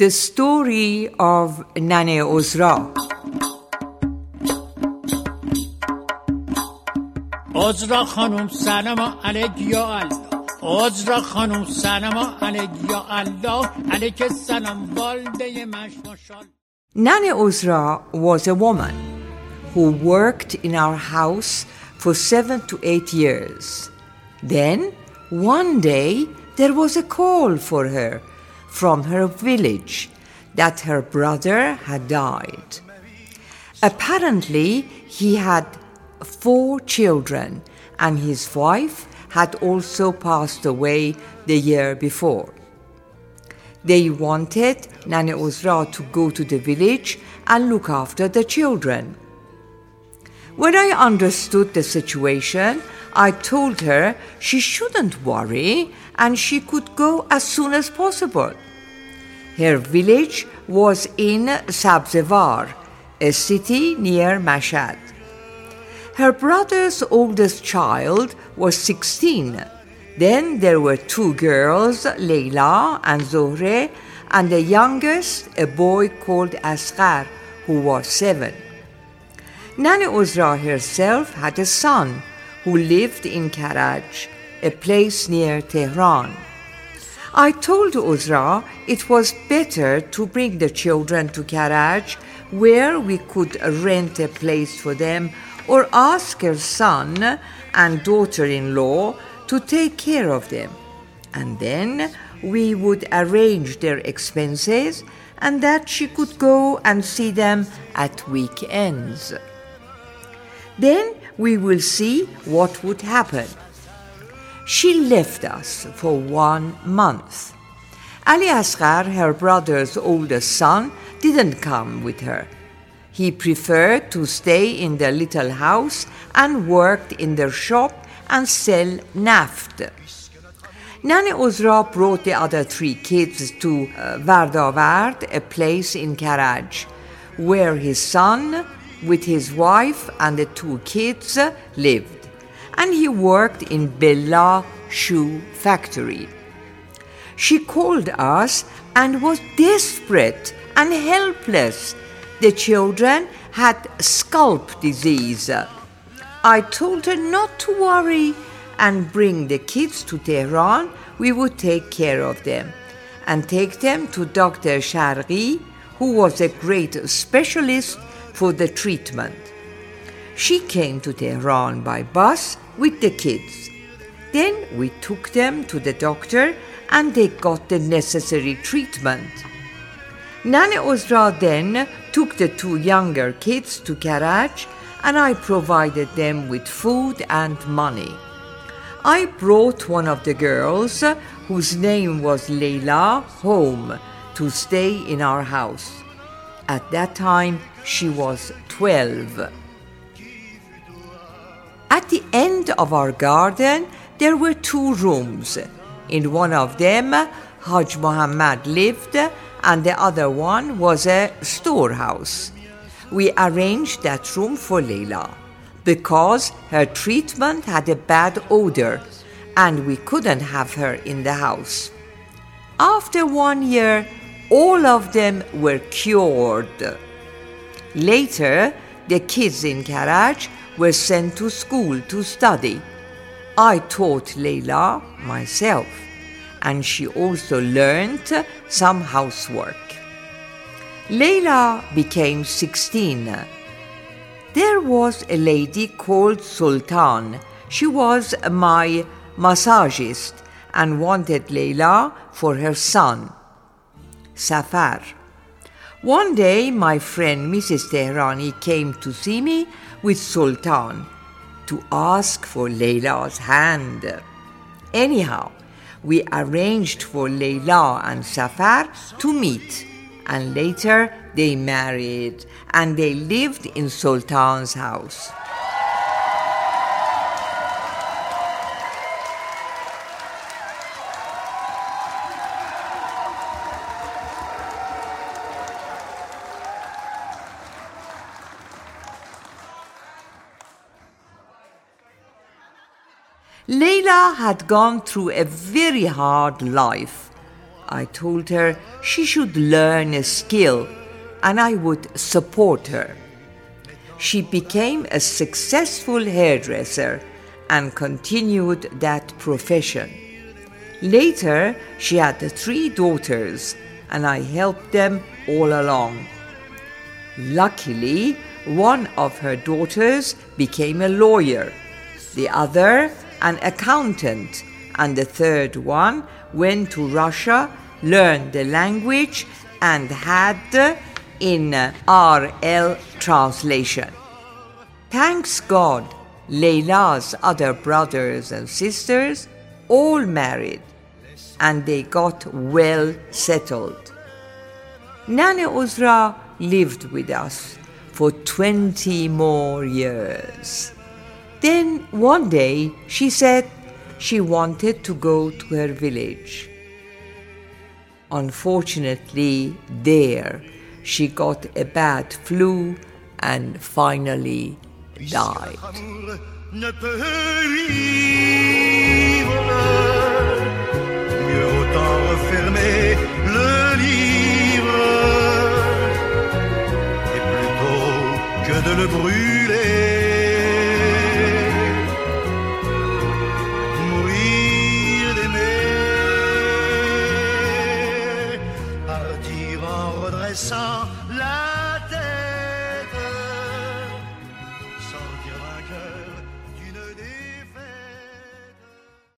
The story of Nane Ozra. عذرا خانم سلام علیک یا الله عذرا خانم سلام علیک یا الله علیک سلام والده مش ماشال Nane Ozra was a woman who worked in our house for seven to eight years. Then, one day, there was a call for her from her village that her brother had died. Apparently, he had four children, and his wife had also passed away the year before. They wanted Nane Ozra to go to the village and look after the children. When I understood the situation, I told her she shouldn't worry and she could go as soon as possible. Her village was in Sabzevar, a city near Mashhad. Her brother's oldest child was 16. Then there were two girls, Leila and Zohre, and the youngest, a boy called Asghar, who was seven. Nane Ozra herself had a son who lived in Karaj, a place near Tehran. I told Ozra it was better to bring the children to Karaj where we could rent a place for them or ask her son and daughter in law to take care of them. And then we would arrange their expenses and that she could go and see them at weekends. Then we will see what would happen. She left us for one month. Ali Asghar, her brother's oldest son, didn't come with her. He preferred to stay in the little house and worked in their shop and sell naft. Nane Ozra brought the other three kids to uh, Vardavard, a place in Karaj, where his son, with his wife and the two kids, lived. And he worked in Bella shoe factory. She called us and was desperate and helpless. The children had scalp disease. I told her not to worry and bring the kids to Tehran. We would take care of them and take them to Dr. Sharghi, who was a great specialist for the treatment. She came to Tehran by bus with the kids. Then we took them to the doctor and they got the necessary treatment. Nane Ozra then took the two younger kids to Karaj and I provided them with food and money. I brought one of the girls, whose name was Leila, home to stay in our house. At that time, she was 12. At the end of our garden, there were two rooms. In one of them, Haj Muhammad lived, and the other one was a storehouse. We arranged that room for Leila because her treatment had a bad odor and we couldn't have her in the house. After one year, all of them were cured. Later, the kids in Karaj were sent to school to study. I taught Leila myself, and she also learned some housework. Leila became 16. There was a lady called Sultan. She was my massagist and wanted Leila for her son, Safar. One day, my friend Mrs. Tehrani came to see me with Sultan to ask for Leila's hand. Anyhow, we arranged for Leila and Safar to meet, and later they married and they lived in Sultan's house. Leila had gone through a very hard life. I told her she should learn a skill and I would support her. She became a successful hairdresser and continued that profession. Later, she had three daughters and I helped them all along. Luckily, one of her daughters became a lawyer, the other an accountant, and the third one went to Russia, learned the language, and had uh, in uh, RL translation. Thanks God, Leila's other brothers and sisters all married and they got well settled. Nane Ozra lived with us for 20 more years. Then one day she said she wanted to go to her village. Unfortunately, there she got a bad flu and finally died. Redressant la.